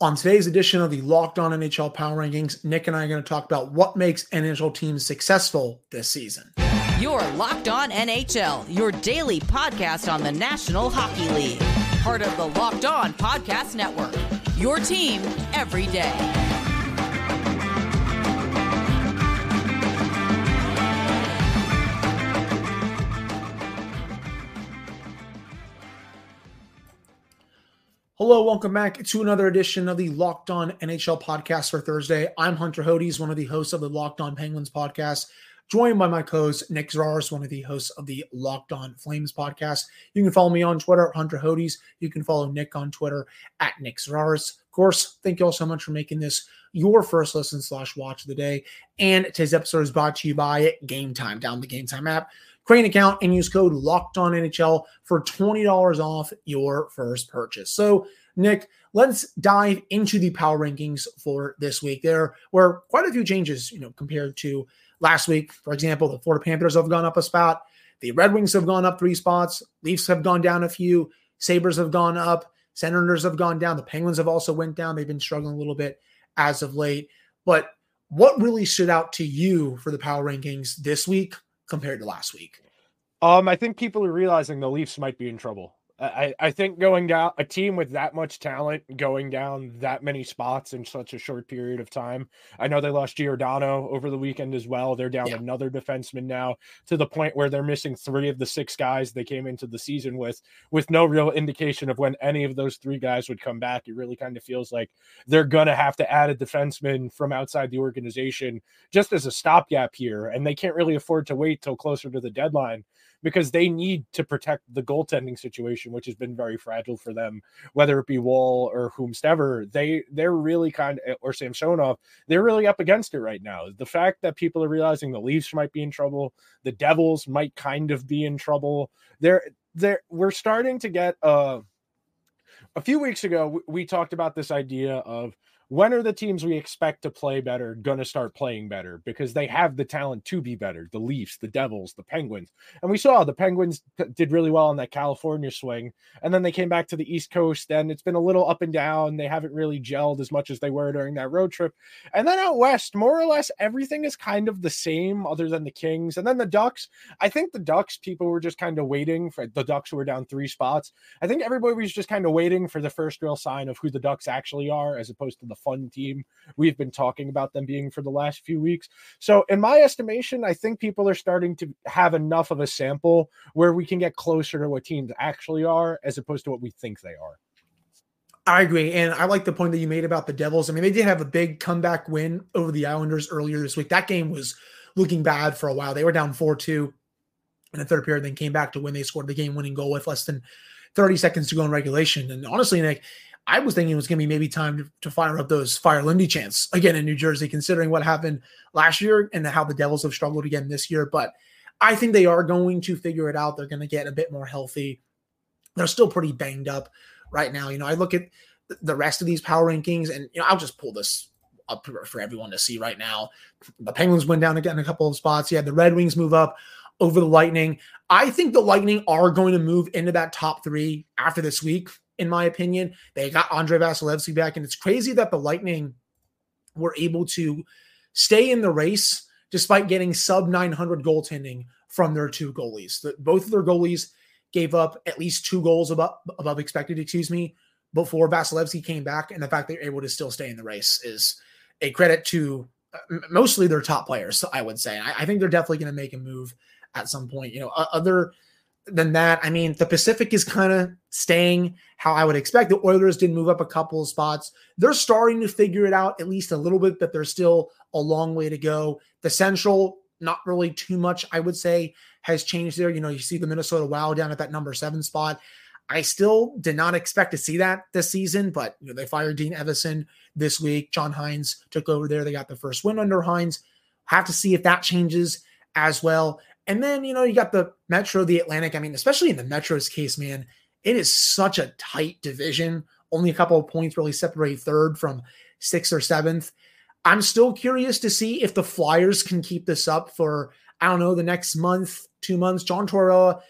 On today's edition of the Locked On NHL Power Rankings, Nick and I are going to talk about what makes NHL teams successful this season. You're Locked On NHL, your daily podcast on the National Hockey League. Part of the Locked On Podcast Network. Your team every day. Hello, welcome back to another edition of the Locked On NHL podcast for Thursday. I'm Hunter Hodies, one of the hosts of the Locked On Penguins podcast, joined by my co-host Nick Zararis, one of the hosts of the Locked On Flames podcast. You can follow me on Twitter Hunter Hodies. You can follow Nick on Twitter at Nick Zararis. Of course, thank you all so much for making this your first listen slash watch of the day. And today's episode is brought to you by Gametime. Down the Gametime app create an account and use code locked on NHL for $20 off your first purchase. So, Nick, let's dive into the power rankings for this week. There were quite a few changes, you know, compared to last week. For example, the Florida Panthers have gone up a spot, the Red Wings have gone up three spots, Leafs have gone down a few, Sabres have gone up, Senators have gone down, the Penguins have also went down. They've been struggling a little bit as of late. But what really stood out to you for the power rankings this week compared to last week? Um, I think people are realizing the Leafs might be in trouble. I, I think going down a team with that much talent going down that many spots in such a short period of time. I know they lost Giordano over the weekend as well. They're down yeah. another defenseman now to the point where they're missing three of the six guys they came into the season with, with no real indication of when any of those three guys would come back. It really kind of feels like they're gonna have to add a defenseman from outside the organization just as a stopgap here, and they can't really afford to wait till closer to the deadline because they need to protect the goaltending situation, which has been very fragile for them, whether it be Woll or whomstever. They they're really kind of or Samsonov, they're really up against it right now. The fact that people are realizing the Leafs might be in trouble, the Devils might kind of be in trouble. They're they're we're starting to get uh a few weeks ago we talked about this idea of when are the teams we expect to play better going to start playing better? Because they have the talent to be better the leafs the devils the penguins. And we saw the penguins did really well on that california swing and then they came back to the east coast and it's been a little up and down. They haven't really gelled as much as they were during that road trip. And then out west more or less everything is kind of the same other than the kings. And then the ducks i think the ducks people were just kind of waiting for the ducks who were down three spots. I think everybody was just kind of waiting for the first real sign of who the ducks actually are as opposed to the fun team we've been talking about them being for the last few weeks. So, in my estimation, I think people are starting to have enough of a sample where we can get closer to what teams actually are as opposed to what we think they are. I agree. And I like the point that you made about the Devils. I mean, they did have a big comeback win over the Islanders earlier this week. That game was looking bad for a while. They were down 4 2 in the third period, then came back to win. They scored the game winning goal with less than 30 seconds to go in regulation. And honestly, Nick, I was thinking it was going to be maybe time to, to, fire up those fire Lindy chants again in New Jersey, considering what happened last year and how the Devils have struggled again this year. But I think they are going to figure it out. They're going to get a bit more healthy. They're still pretty banged up right now. You know, I look at the rest of these power rankings, and you know, I'll just pull this up for everyone to see right now. The Penguins went down again a couple of spots. Yeah, the Red Wings move up over the Lightning. I think the Lightning are going to move into that top three after this week in my opinion. They got Andrei Vasilevskiy back, and it's crazy that the Lightning were able to stay in the race despite getting sub 900 goaltending from their two goalies. The, both of their goalies gave up at least two goals above, above expected, excuse me, before Vasilevskiy came back. And the fact they're able to still stay in the race is a credit to uh, mostly their top players, I would say. I, I think they're definitely going to make a move at some point. You know, other than that, I mean, the Pacific is kind of staying how I would expect. The Oilers did move up a couple of spots. They're starting to figure it out at least a little bit, but there's still a long way to go. The Central, not really too much, I would say, has changed there. You know, you see the Minnesota Wild down at that number seven spot. I still did not expect to see that this season, but you know, they fired Dean Evason this week. John Hynes took over there. They got the first win under Hynes. Have to see if that changes as well. And then, you know, you got the Metro, the Atlantic. I mean, especially in the Metro's case, man, it is such a tight division. Only a couple of points really separate third from sixth or seventh. I'm still curious to see if the Flyers can keep this up for, I don't know, the next month, two months. John Tortorella,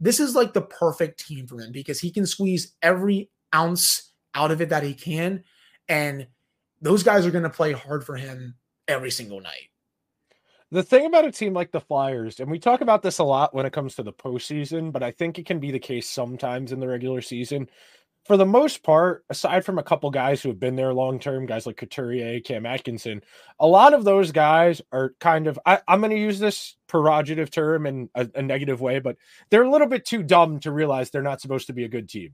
this is like the perfect team for him because he can squeeze every ounce out of it that he can. And those guys are going to play hard for him every single night. The thing about a team like the Flyers, and we talk about this a lot when it comes to the postseason, but I think it can be the case sometimes in the regular season. For the most part, aside from a couple guys who have been there long term, guys like Couturier, Cam Atkinson, a lot of those guys are kind of, I, am going to use this prerogative term in a, a negative way, but they're a little bit too dumb to realize they're not supposed to be a good team.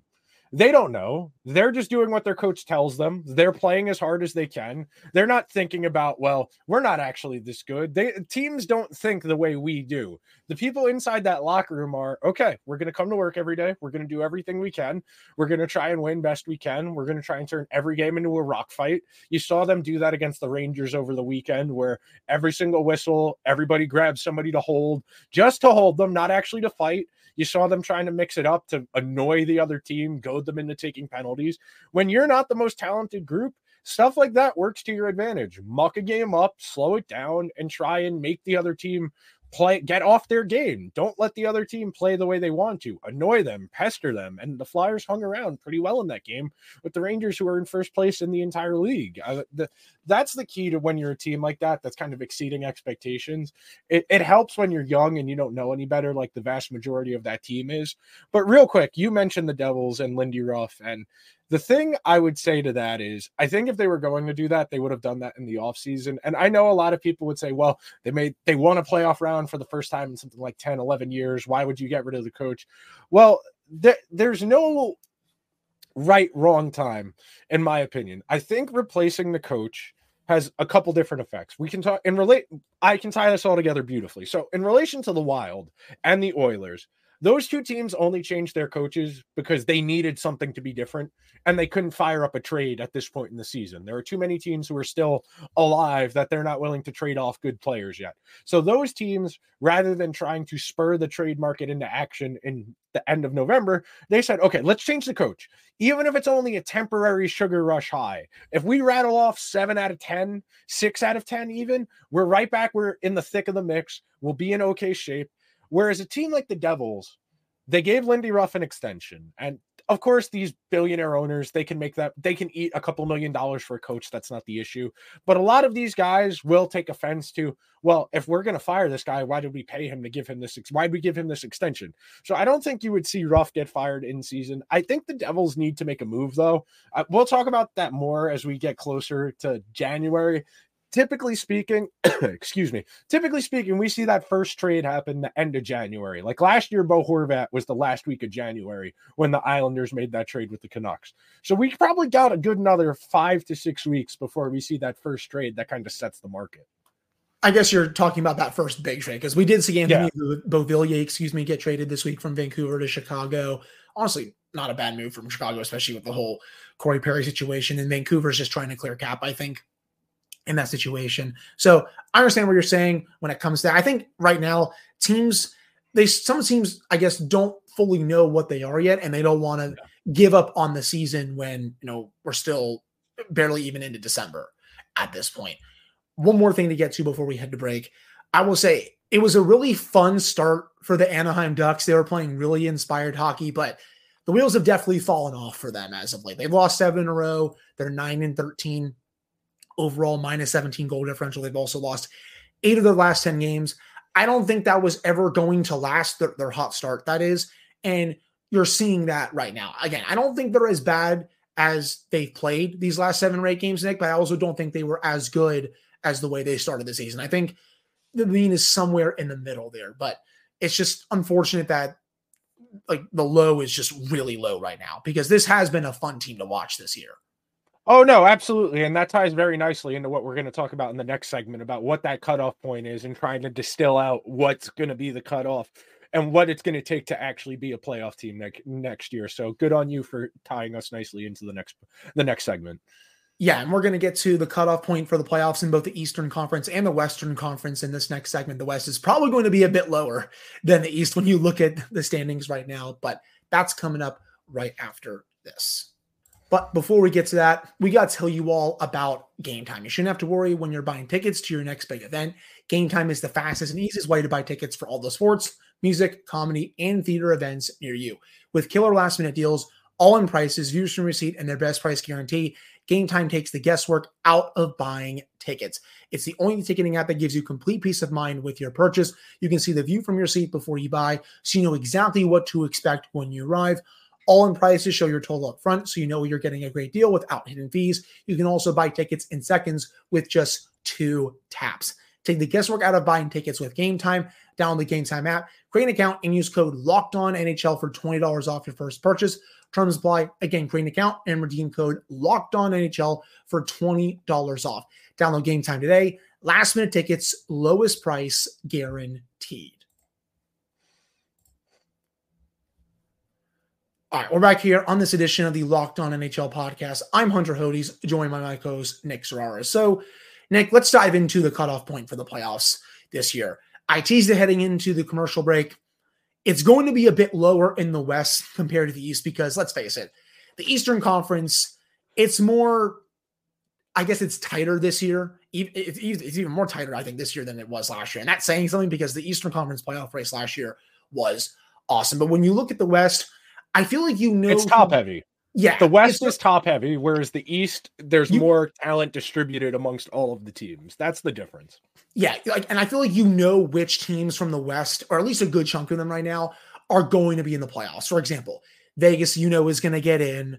They don't know. They're just doing what their coach tells them. They're playing as hard as they can. They're not thinking about, well, we're not actually this good. They teams don't think the way we do. The people inside that locker room are, okay, we're going to come to work every day. We're going to do everything we can. We're going to try and win best we can. We're going to try and turn every game into a rock fight. You saw them do that against the Rangers over the weekend where every single whistle, everybody grabs somebody to hold, just to hold them, not actually to fight. You saw them trying to mix it up to annoy the other team, goad them into taking penalties. When you're not the most talented group, stuff like that works to your advantage. Muck a game up, slow it down, and try and make the other team play get off their game. Don't let the other team play the way they want to. Annoy them, pester them. And the Flyers hung around pretty well in that game with the Rangers, who are in first place in the entire league. The, that's the key to when you're a team like that that's kind of exceeding expectations. It, it helps when you're young and you don't know any better, like the vast majority of that team is. But real quick, you mentioned the Devils and Lindy Ruff, and the thing I would say to that is, I think if they were going to do that, they would have done that in the offseason. And I know a lot of people would say, well, they made they won a playoff round for the first time in something like 10, 11 years. Why would you get rid of the coach? Well, th- there's no right, wrong time, in my opinion. I think replacing the coach has a couple different effects. We can talk in relate I can tie this all together beautifully. So in relation to the Wild and the Oilers, those two teams only changed their coaches because they needed something to be different and they couldn't fire up a trade at this point in the season. There are too many teams who are still alive that they're not willing to trade off good players yet. So those teams, rather than trying to spur the trade market into action in the end of November, they said, okay, let's change the coach. Even if it's only a temporary sugar rush high. If we rattle off seven out of 10, six out of 10, even, we're right back. We're in the thick of the mix. We'll be in okay shape. Whereas a team like the Devils, they gave Lindy Ruff an extension. And of course, these billionaire owners, they can make that, they can eat a couple million dollars for a coach. That's not the issue. But a lot of these guys will take offense to, well, if we're going to fire this guy, why did we pay him to give him this? Why did we give him this extension? So I don't think you would see Ruff get fired in season. I think the Devils need to make a move, though. Uh, we'll talk about that more as we get closer to January typically speaking, excuse me, typically speaking, we see that first trade happen the end of January. Like last year, Bo Horvat was the last week of January when the Islanders made that trade with the Canucks. So we probably got a good another five to six weeks before we see that first trade that kind of sets the market. I guess you're talking about that first big trade because we did see Anthony yeah. Beauvillier, excuse me, get traded this week from Vancouver to Chicago. Honestly, not a bad move from Chicago, especially with the whole Corey Perry situation. And Vancouver's just trying to clear cap, I think in that situation. So I understand what you're saying when it comes to. I think right now teams they some teams I guess don't fully know what they are yet, and they don't want to yeah. give up on the season when you know we're still barely even into December at this point. One more thing to get to before we head to break. I will say it was a really fun start for the Anaheim Ducks. They were playing really inspired hockey, but the wheels have definitely fallen off for them as of late. They've lost seven in a row. They're nine and 13 overall minus 17 goal differential. They've also lost eight of their last 10 games. I don't think that was ever going to last their, their hot start, that is. And you're seeing that right now. Again, I don't think they're as bad as they've played these last seven or eight games, Nick, but I also don't think they were as good as the way they started the season. I think the mean is somewhere in the middle there, but it's just unfortunate that like the low is just really low right now because this has been a fun team to watch this year. Oh no, absolutely, and that ties very nicely into what we're going to talk about in the next segment about what that cutoff point is and trying to distill out what's going to be the cutoff and what it's going to take to actually be a playoff team next next year. So good on you for tying us nicely into the next the next segment. Yeah, and we're going to get to the cutoff point for the playoffs in both the Eastern Conference and the Western Conference in this next segment. The West is probably going to be a bit lower than the East when you look at the standings right now, but that's coming up right after this. But before we get to that, we got to tell you all about Gametime. You shouldn't have to worry when you're buying tickets to your next big event. Gametime is the fastest and easiest way to buy tickets for all the sports, music, comedy, and theater events near you. With killer last minute deals, all in prices, views from receipt, and their best price guarantee. Gametime takes the guesswork out of buying tickets. It's the only ticketing app that gives you complete peace of mind with your purchase. You can see the view from your seat before you buy, so you know exactly what to expect when you arrive. All in prices show your total up front, so you know you're getting a great deal without hidden fees. You can also buy tickets in seconds with just two taps. Take the guesswork out of buying tickets with Gametime. Download the Gametime app, create an account, and use code Locked On NHL for twenty dollars off your first purchase. Terms apply. Again, create an account and redeem code Locked On NHL for twenty dollars off. Download Gametime today. Last minute tickets, lowest price guaranteed. All right, we're back here on this edition of the Locked On NHL podcast. I'm Hunter Hodies, joined by my co-host Nick Zararis. So, Nick, let's dive into the cutoff point for the playoffs this year. I teased it heading into the commercial break. It's going to be a bit lower in the West compared to the East because let's face it, the Eastern Conference, it's more, I guess it's tighter this year. It's even more tighter, I think, this year than it was last year. And that's saying something because the Eastern Conference playoff race last year was awesome. But when you look at the West, I feel like you know it's top heavy. Yeah, the West is top heavy, whereas the East there's you, more talent distributed amongst all of the teams. That's the difference. Yeah, like, and I feel like you know which teams from the West, or at least a good chunk of them right now, are going to be in the playoffs. For example, Vegas, you know, is going to get in.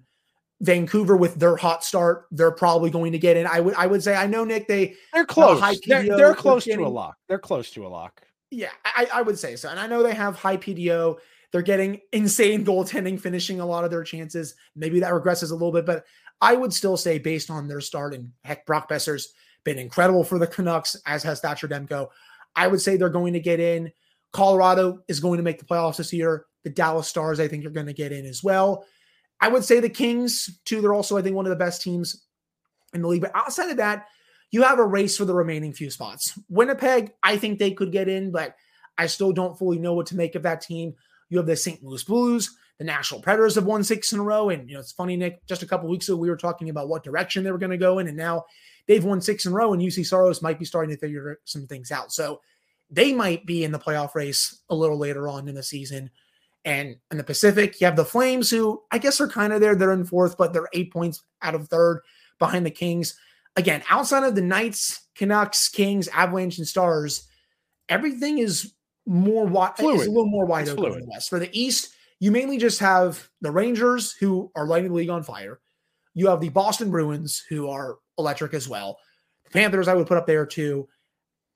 Vancouver with their hot start, they're probably going to get in. I would I would say I know Nick they they're close. Uh, they're, they're, close getting, to a lock. They're close to a lock. Yeah, I, I would say so. And I know they have high PDO. They're getting insane goaltending, finishing a lot of their chances. Maybe that regresses a little bit, but I would still say, based on their start, and heck, Brock Boeser's been incredible for the Canucks, as has Thatcher Demko. I would say they're going to get in. Colorado is going to make the playoffs this year. The Dallas Stars, I think, are going to get in as well. I would say the Kings, too. They're also, I think, one of the best teams in the league. But outside of that, you have a race for the remaining few spots. Winnipeg, I think they could get in, but I still don't fully know what to make of that team. You have the St. Louis Blues. The Nashville Predators have won six in a row. And, you know, it's funny, Nick, just a couple weeks ago, we were talking about what direction they were going to go in. And now they've won six in a row. And Juuse Saros might be starting to figure some things out. So they might be in the playoff race a little later on in the season. And in the Pacific, you have the Flames, who I guess are kind of there. They're in fourth, but they're eight points out of third behind the Kings. Again, outside of the Knights, Canucks, Kings, Avalanche, and Stars, everything is more wide. It's a little more wide it's open fluid. in the West. For the East, you mainly just have the Rangers, who are lighting the league on fire. You have the Boston Bruins, who are electric as well. The Panthers, I would put up there too.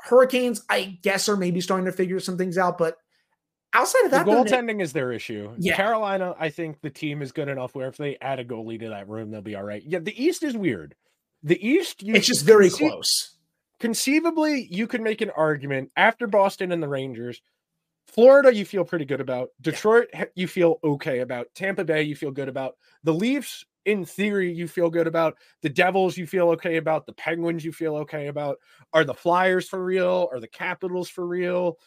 Hurricanes, I guess, are maybe starting to figure some things out, but outside of that, the goaltending is their issue. Yeah. Carolina, I think the team is good enough where if they add a goalie to that room, they'll be all right. Yeah, the East is weird. The East, you, it's just very close conceivably you could make an argument after Boston and the Rangers. Florida, you feel pretty good about. Detroit, yeah. you feel okay about. Tampa Bay, you feel good about. The Leafs, in theory, you feel good about. The Devils, you feel okay about. The Penguins, you feel okay about. Are the Flyers for real? Are the Capitals for real?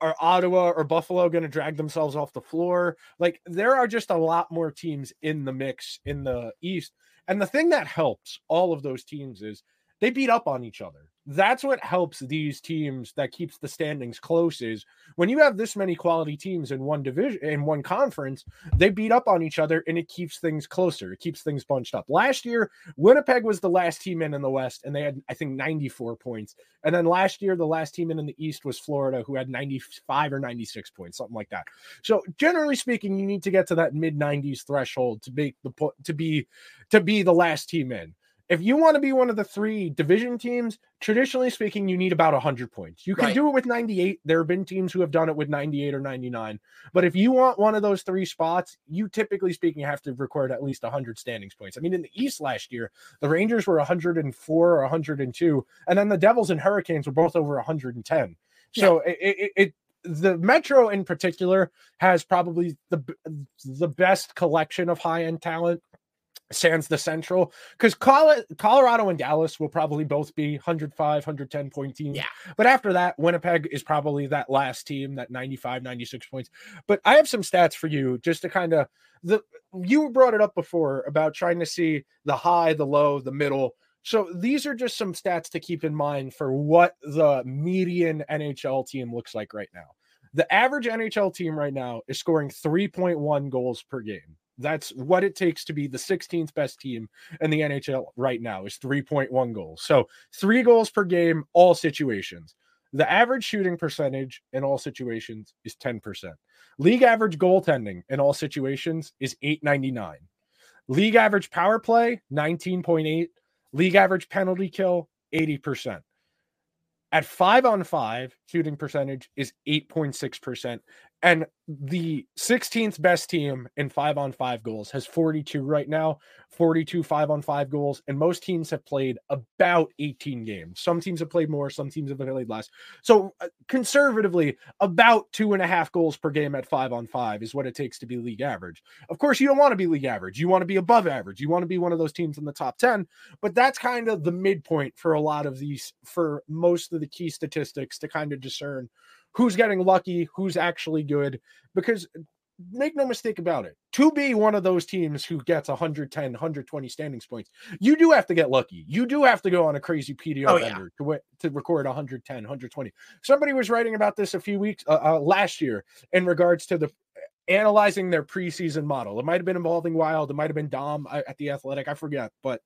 Are Ottawa or Buffalo going to drag themselves off the floor? Like, there are just a lot more teams in the mix in the East. And the thing that helps all of those teams is they beat up on each other that's what helps these teams that keeps the standings close is when you have this many quality teams in one division in one conference they beat up on each other and it keeps things closer. It keeps things bunched up. Last year winnipeg was the last team in in the west and they had i think 94 points. And then last year the last team in in the east was florida who had 95 or 96 points something like that. So generally speaking you need to get to that mid 90s threshold to make the to be to be the last team in if you want to be one of the three division teams, traditionally speaking, you need about 100 points. You can right. do it with 98. There have been teams who have done it with 98 or 99. But if you want one of those three spots, you typically speaking have to record at least 100 standings points. I mean, in the East last year, the Rangers were 104 or 102, and then the Devils and Hurricanes were both over 110. So yeah. it, it, it the Metro in particular has probably the the best collection of high end talent sans the central because colorado and dallas will probably both be 105 110 point teams. Yeah. But after that winnipeg is probably that last team that 95 96 points. But i have some stats for you just to kind of the you brought it up before about trying to see the high the low the middle. So these are just some stats to keep in mind for what the median nhl team looks like right now. The average nhl team right now is scoring 3.1 goals per game That's what it takes to be the 16th best team in the NHL right now is 3.1 goals. So three goals per game, all situations. The average shooting percentage in all situations is 10%. League average goaltending in all situations is 899. League average power play, 19.8. League average penalty kill, 80%. At five on five, shooting percentage is 8.6%. And the 16th best team in five on five goals has 42 right now, 42 five on five goals. And most teams have played about 18 games. Some teams have played more, some teams have played less. So, uh, conservatively, about two and a half goals per game at five on five is what it takes to be league average. Of course, you don't want to be league average. You want to be above average. You want to be one of those teams in the top 10. But that's kind of the midpoint for a lot of these, for most of the key statistics to kind of discern who's getting lucky, who's actually good. Because make no mistake about it, to be one of those teams who gets 110, 120 standings points, you do have to get lucky. You do have to go on a crazy PDO oh, yeah. to, w- to record 110, 120. Somebody was writing about this a few weeks uh, uh, last year in regards to the analyzing their preseason model. It might have been Evolving Wild, it might have been Dom uh, at the Athletic, I forget, but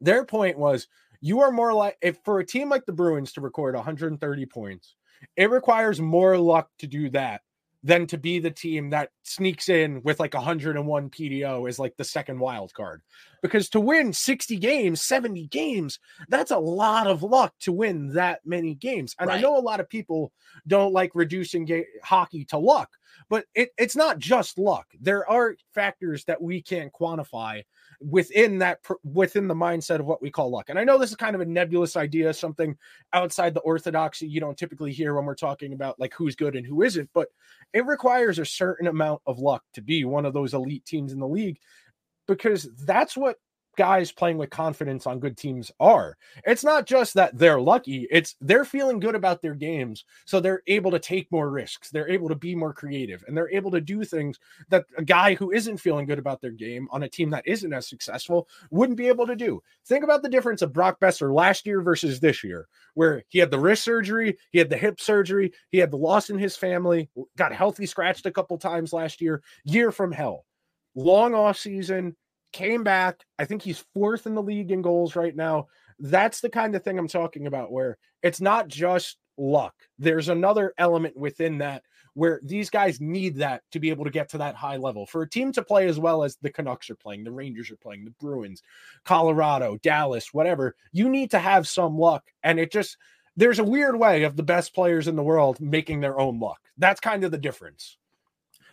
their point was you are more like if for a team like the Bruins to record 130 points it requires more luck to do that than to be the team that sneaks in with like 101 PDO as like the second wild card. Because to win 60 games, 70 games, that's a lot of luck to win that many games. And right. I know a lot of people don't like reducing ga- hockey to luck, but it, it's not just luck. There are factors that we can't quantify within that within the mindset of what we call luck. And I know this is kind of a nebulous idea, something outside the orthodoxy you don't typically hear when we're talking about like who's good and who isn't, but it requires a certain amount of luck to be one of those elite teams in the league because that's what guys playing with confidence on good teams are. It's not just that they're lucky, it's they're feeling good about their games. So they're able to take more risks. They're able to be more creative and they're able to do things that a guy who isn't feeling good about their game on a team that isn't as successful wouldn't be able to do. Think about the difference of Brock Boeser last year versus this year, where he had the wrist surgery, he had the hip surgery, he had the loss in his family, got healthy scratched a couple times last year, year from hell. Long off season, came back. I think he's fourth in the league in goals right now. That's the kind of thing I'm talking about where it's not just luck. There's another element within that where these guys need that to be able to get to that high level. For a team to play as well as the Canucks are playing, the Rangers are playing, the Bruins, Colorado, Dallas, whatever, you need to have some luck. And it just, there's a weird way of the best players in the world making their own luck. That's kind of the difference.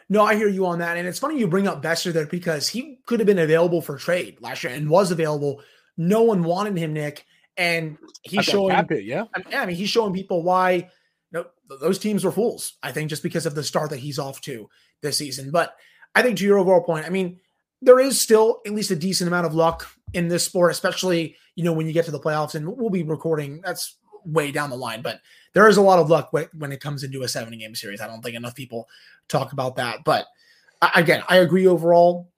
No, I hear you on that. And it's funny you bring up Boeser there because he could have been available for trade last year and was available. No one wanted him, Nick. And he's showing, yeah. I mean, he's showing people why you know, those teams were fools, I think, just because of the start that he's off to this season. But I think to your overall point, I mean, there is still at least a decent amount of luck in this sport, especially, you know, when you get to the playoffs. And we'll be recording, that's way down the line, but there is a lot of luck when it comes into a seven game series. I don't think enough people talk about that. But again, I agree overall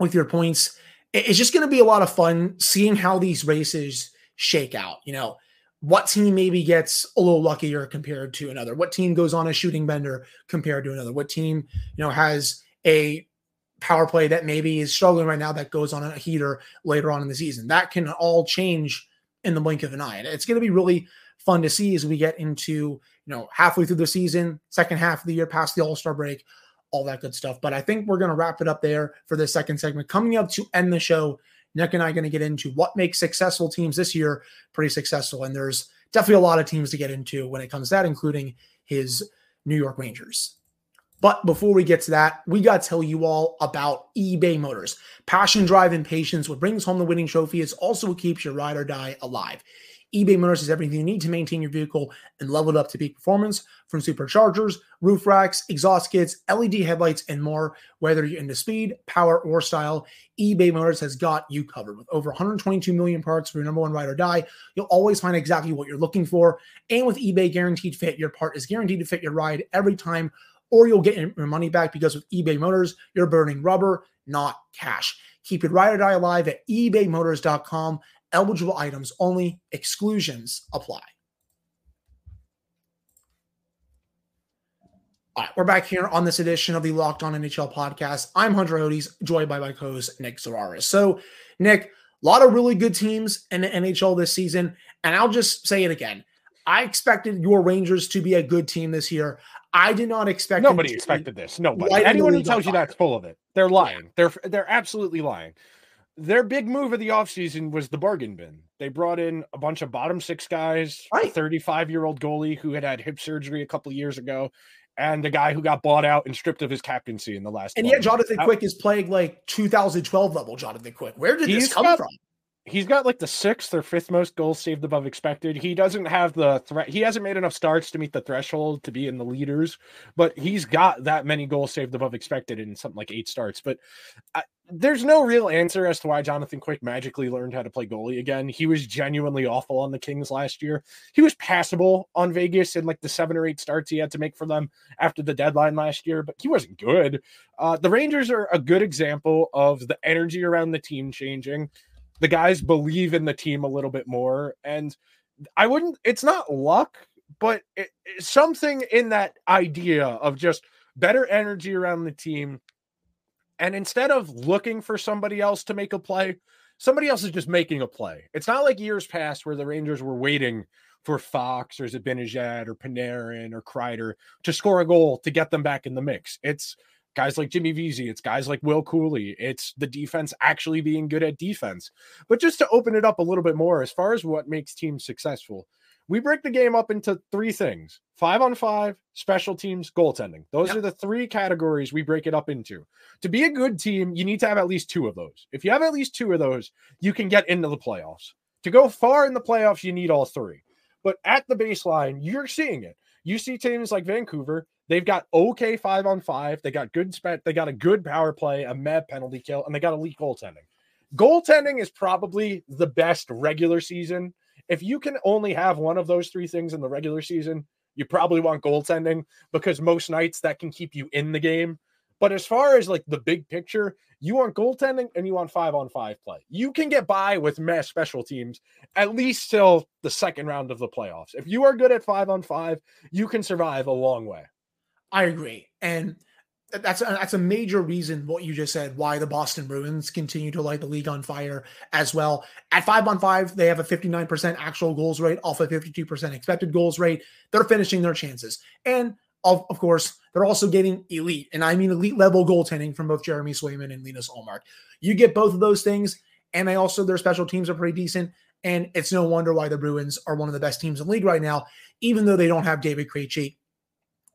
with your points. It's just going to be a lot of fun seeing how these races shake out. You know, what team maybe gets a little luckier compared to another? What team goes on a shooting bender compared to another? What team, you know, has a power play that maybe is struggling right now that goes on a heater later on in the season? That can all change in the blink of an eye. And it's going to be really fun to see as we get into, you know, halfway through the season, second half of the year, past the All Star break, all that good stuff. But I think we're going to wrap it up there for this second segment. Coming up to end the show, Nick and I are going to get into what makes successful teams this year pretty successful. And there's definitely a lot of teams to get into when it comes to that, including his New York Rangers. But before we get to that, we got to tell you all about eBay Motors. Passion, drive, and patience. What brings home the winning trophy is also what keeps your ride or die alive eBay Motors has everything you need to maintain your vehicle and level it up to peak performance from superchargers, roof racks, exhaust kits, LED headlights, and more. Whether you're into speed, power, or style, eBay Motors has got you covered. With over 122 million parts for your number one ride or die, you'll always find exactly what you're looking for. And with eBay Guaranteed Fit, your part is guaranteed to fit your ride every time, or you'll get your money back because with eBay Motors, you're burning rubber, not cash. Keep your ride or die alive at ebaymotors.com eligible items only, exclusions apply. All right, we're back here on this edition of the Locked On NHL podcast. I'm Hunter Hodies, joined by my co-host Nick Zararis. So, Nick, a lot of really good teams in the NHL this season, and I'll just say it again. I expected your Rangers to be a good team this year. I did not expect. Nobody expected this. Nobody. Anyone who tells you that's full of it. They're lying. They're they're absolutely lying. Their big move of the offseason was the bargain bin. They brought in a bunch of bottom six guys, right. a 35 year old goalie who had had hip surgery a couple years ago, and the guy who got bought out and stripped of his captaincy in the last. And yet, Jonathan Quick is playing like 2012 level Jonathan Quick. Where did this come got, from? He's got like the sixth or fifth most goals saved above expected. He doesn't have the threat. He hasn't made enough starts to meet the threshold to be in the leaders, but he's got that many goals saved above expected in something like eight starts. But I, there's no real answer as to why Jonathan Quick magically learned how to play goalie again. He was genuinely awful on the Kings last year. He was passable on Vegas in like the seven or eight starts he had to make for them after the deadline last year, but he wasn't good. Uh, the Rangers are a good example of the energy around the team changing. The guys believe in the team a little bit more. And I wouldn't, it's not luck, but it, something in that idea of just better energy around the team and instead of looking for somebody else to make a play, somebody else is just making a play. It's not like years past where the Rangers were waiting for Fox or Zibanejad or Panarin or Kreider to score a goal to get them back in the mix. It's guys like Jimmy Vesey, it's guys like Will Cuylle, it's the defense actually being good at defense. But just to open it up a little bit more, as far as what makes teams successful, we break the game up into three things five on five, special teams, goaltending. Those yep. are the three categories we break it up into. To be a good team, you need to have at least two of those. If you have at least two of those, you can get into the playoffs. To go far in the playoffs, you need all three. But at the baseline, you're seeing it. You see teams like Vancouver, they've got okay five on five. They got good spec, they got a good power play, a med penalty kill, and they got elite goaltending. Goaltending is probably the best regular season if you can only have one of those three things in the regular season, you probably want goaltending because most nights that can keep you in the game. But as far as like the big picture, you want goaltending and you want five on five play. You can get by with mass special teams at least till the second round of the playoffs. If you are good at five on five, you can survive a long way. I agree. And that's a, that's a major reason what you just said why the Boston Bruins continue to light the league on fire as well. At five on five, they have a 59% actual goals rate off a 52% expected goals rate. They're finishing their chances. And of, of course, they're also getting elite, and I mean elite level goaltending from both Jeremy Swayman and Linus Ullmark. You get both of those things, and they also their special teams are pretty decent. And it's no wonder why the Bruins are one of the best teams in the league right now, even though they don't have David Krejci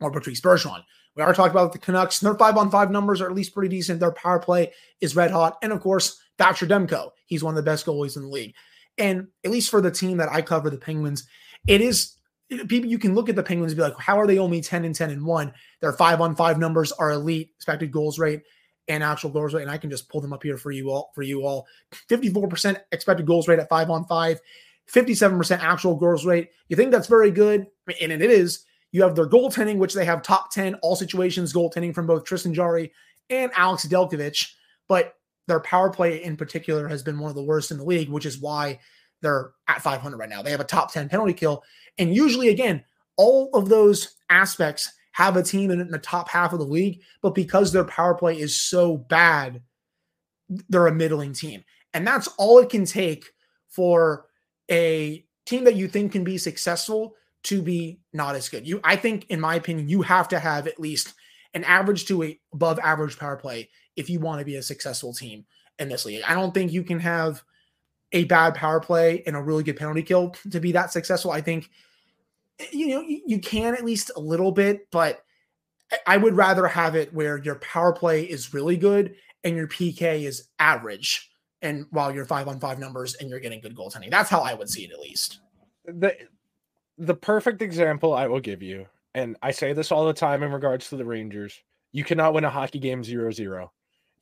or Patrice Bergeron. We are talking about the Canucks. Their five on five numbers are at least pretty decent. Their power play is red hot. And of course, Thatcher Demko. He's one of the best goalies in the league. And at least for the team that I cover, the Penguins, it is people you can look at the Penguins and be like, how are they only 10 and 10 and 1? Their five on five numbers are elite, expected goals rate and actual goals rate. And I can just pull them up here for you all for you all. 54% expected goals rate at five on five, 57% actual goals rate. You think that's very good? And it is. You have their goaltending, which they have top 10 all situations goaltending from both Tristan Jarry and Alex Delkovich. But their power play in particular has been one of the worst in the league, which is why they're at 500 right now. They have a top 10 penalty kill. And usually, again, all of those aspects have a team in the top half of the league, but because their power play is so bad, they're a middling team. And that's all it can take for a team that you think can be successful to be not as good. You, I think, in my opinion, you have to have at least an average to a above average power play if you want to be a successful team in this league. I don't think you can have a bad power play and a really good penalty kill to be that successful. I think you know you can at least a little bit, but I would rather have it where your power play is really good and your PK is average, and while you're five on five numbers and you're getting good goaltending. That's how I would see it at least. The the perfect example I will give you, and I say this all the time in regards to the Rangers, you cannot win a hockey game zero zero.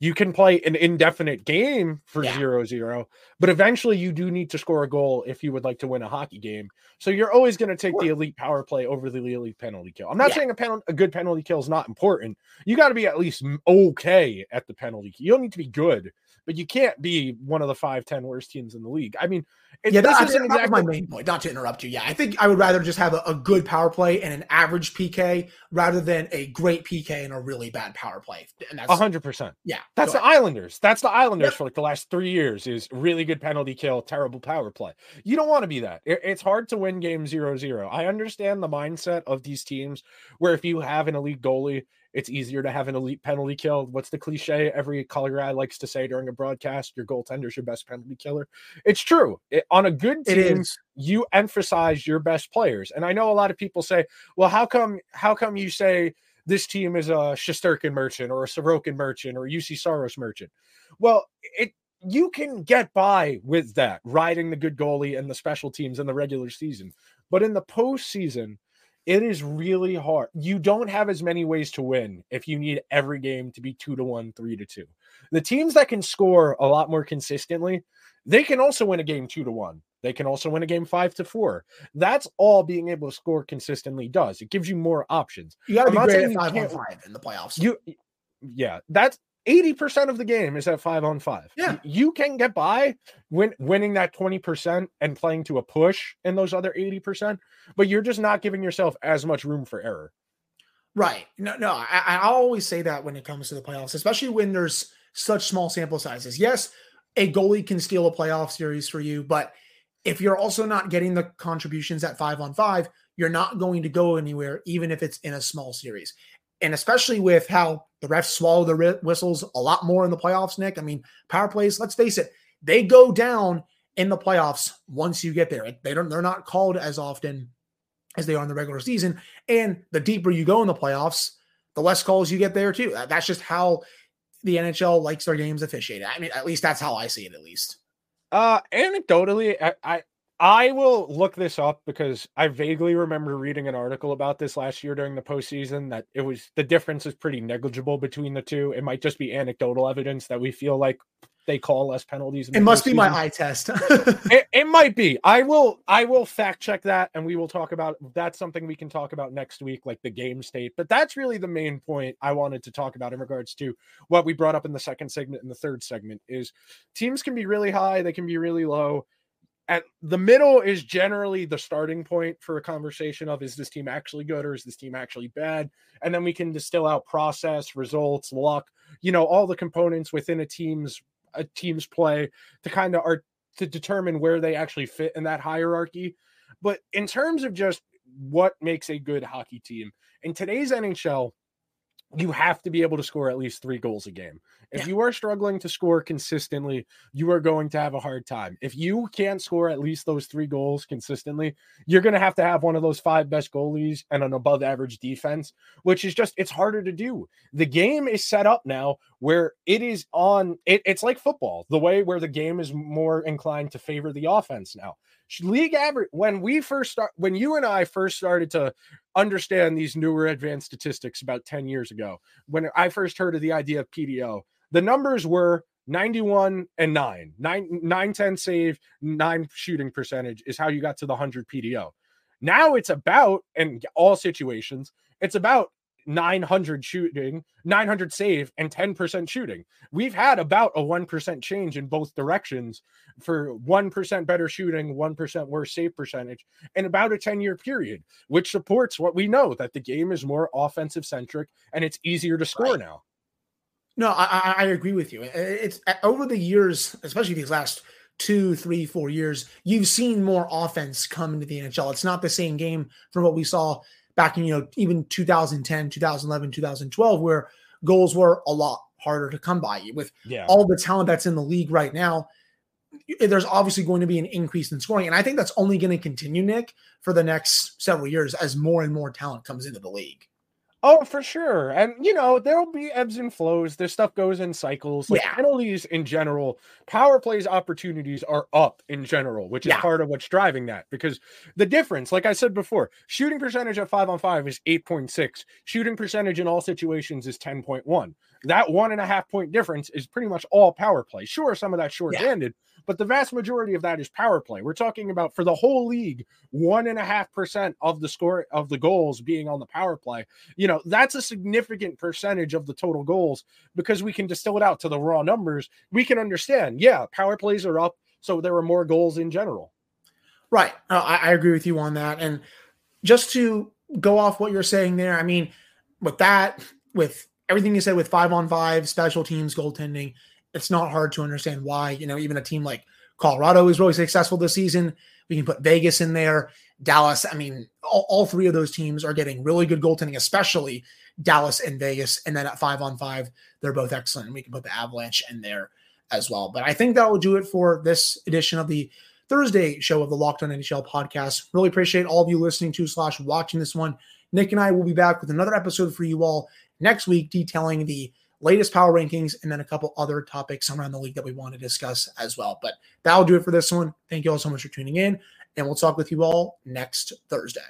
You can play an indefinite game for yeah. zero zero, but eventually you do need to score a goal if you would like to win a hockey game. So you're always going to take the elite power play over the elite penalty kill. I'm not yeah. saying a penalty, a good penalty kill is not important. You got to be at least okay at the penalty. You don't need to be good, but you can't be one of the five, 10 worst teams in the league. I mean, it, yeah, that's, that exactly... my main point. Not to interrupt you. Yeah, I think I would rather just have a, a, good power play and an average PK rather than a great PK and a really bad power play. And that's hundred percent. Yeah, that's the Islanders. That's the Islanders for like the last three years is really good penalty kill, terrible power play. You don't want to be that. It, it's hard to win game zero zero. I understand the mindset of these teams where if you have an elite goalie it's easier to have an elite penalty kill. What's the cliche every color guy likes to say during a broadcast? Your goaltender's your best penalty killer. It's true. It, on a good team, you emphasize your best players. And I know a lot of people say, "Well, how come? How come you say?" This team is a Shesterkin merchant or a Sorokin merchant or a Juuse Saros merchant. Well, it you can get by with that, riding the good goalie and the special teams in the regular season. But in the postseason, it is really hard. You don't have as many ways to win if you need every game to be two to one, three to two. The teams that can score a lot more consistently, they can also win a game two to one. They can also win a game five to four. That's all being able to score consistently does. It gives you more options. You got to be great at five on five in the playoffs. You, yeah, that's 80% of the game is at five on five. Yeah. You can get by win, winning that 20% and playing to a push in those other 80%, but you're just not giving yourself as much room for error. Right. No, no, I, I always say that when it comes to the playoffs, especially when there's such small sample sizes. Yes, a goalie can steal a playoff series for you, but if you're also not getting the contributions at five on five, you're not going to go anywhere, even if it's in a small series and especially with how the refs swallow the whistles a lot more in the playoffs, Nick. I mean, power plays, let's face it, they go down in the playoffs once you get there. They don't they're not called as often as they are in the regular season. And the deeper you go in the playoffs, the less calls you get there too. That's just how the NHL likes their games officiated. I mean, at least that's how I see it, at least. Uh anecdotally, I, I I will look this up because I vaguely remember reading an article about this last year during the postseason that it was the difference is pretty negligible between the two. It might just be anecdotal evidence that we feel like they call less penalties. it must be my eye test. it, it, might be. I will. I will fact check that, and we will talk about. That's something we can talk about next week, like the game state. But that's really the main point I wanted to talk about in regards to what we brought up in the second segment and the third segment. Is teams can be really high, they can be really low at the middle is generally the starting point for a conversation of is this team actually good or is this team actually bad? And then we can distill out process results luck you know all the components within a team's a team's play to kind of are to determine where they actually fit in that hierarchy. But in terms of just what makes a good hockey team in today's NHL you have to be able to score at least three goals a game. If yeah. you are struggling to score consistently, you are going to have a hard time. If you can't score at least those three goals consistently, you're going to have to have one of those five best goalies and an above average defense, which is just, it's harder to do. The game is set up now where it is on, it, it's like football, the way where the game is more inclined to favor the offense now league average when we first start when you and I first started to understand these newer advanced statistics about 10 years ago when I first heard of the idea of PDO the numbers were 91 and 9 9 9 10 save 9 shooting percentage is how you got to the 100 PDO now it's about in all situations it's about 900 shooting, 900 save, and 10% shooting. We've had about a 1% change in both directions for 1% better shooting, 1% worse save percentage in about a 10 year period, which supports what we know that the game is more offensive centric and it's easier to score right. now. No, I, I agree with you. It's uh, over the years, especially these last two, three, four years, you've seen more offense come into the NHL. It's not the same game from what we saw back in, you know, even 2010, 2011, 2012, where goals were a lot harder to come by. With yeah. all the talent that's in the league right now, there's obviously going to be an increase in scoring. And I think that's only going to continue, Nick, for the next several years as more and more talent comes into the league. Oh, for sure. And you know, there'll be ebbs and flows. This stuff goes in cycles. Like yeah. penalties in general, power plays opportunities are up in general, which is yeah. part of what's driving that. Because the difference, like I said before, shooting percentage at five on five is 8.6. Shooting percentage in all situations is 10.1. that one and a half point difference is pretty much all power play. Sure, some of that short-handed, yeah. but the vast majority of that is power play. We're talking about for the whole league, one and a half percent of the score of the goals being on the power play. You know, that's a significant percentage of the total goals because we can distill it out to the raw numbers. We can understand, yeah, power plays are up, so there are more goals in general. Right. Uh, I, I agree with you on that. And just to go off what you're saying there, I mean, with that, with everything you said with five on five, special teams, goaltending, it's not hard to understand why, you know, even a team like Colorado is really successful this season. We can put Vegas in there, Dallas. I mean, all, all three of those teams are getting really good goaltending, especially Dallas and Vegas. And then at five on five, they're both excellent. And we can put the Avalanche in there as well. But I think that will do it for this edition of the Thursday show of the Locked On NHL podcast. Really appreciate all of you listening to slash watching this one. Nick and I will be back with another episode for you all next week, detailing the latest power rankings and then a couple other topics around the league that we want to discuss as well. But that'll do it for this one. Thank you all so much for tuning in, and we'll talk with you all next Thursday.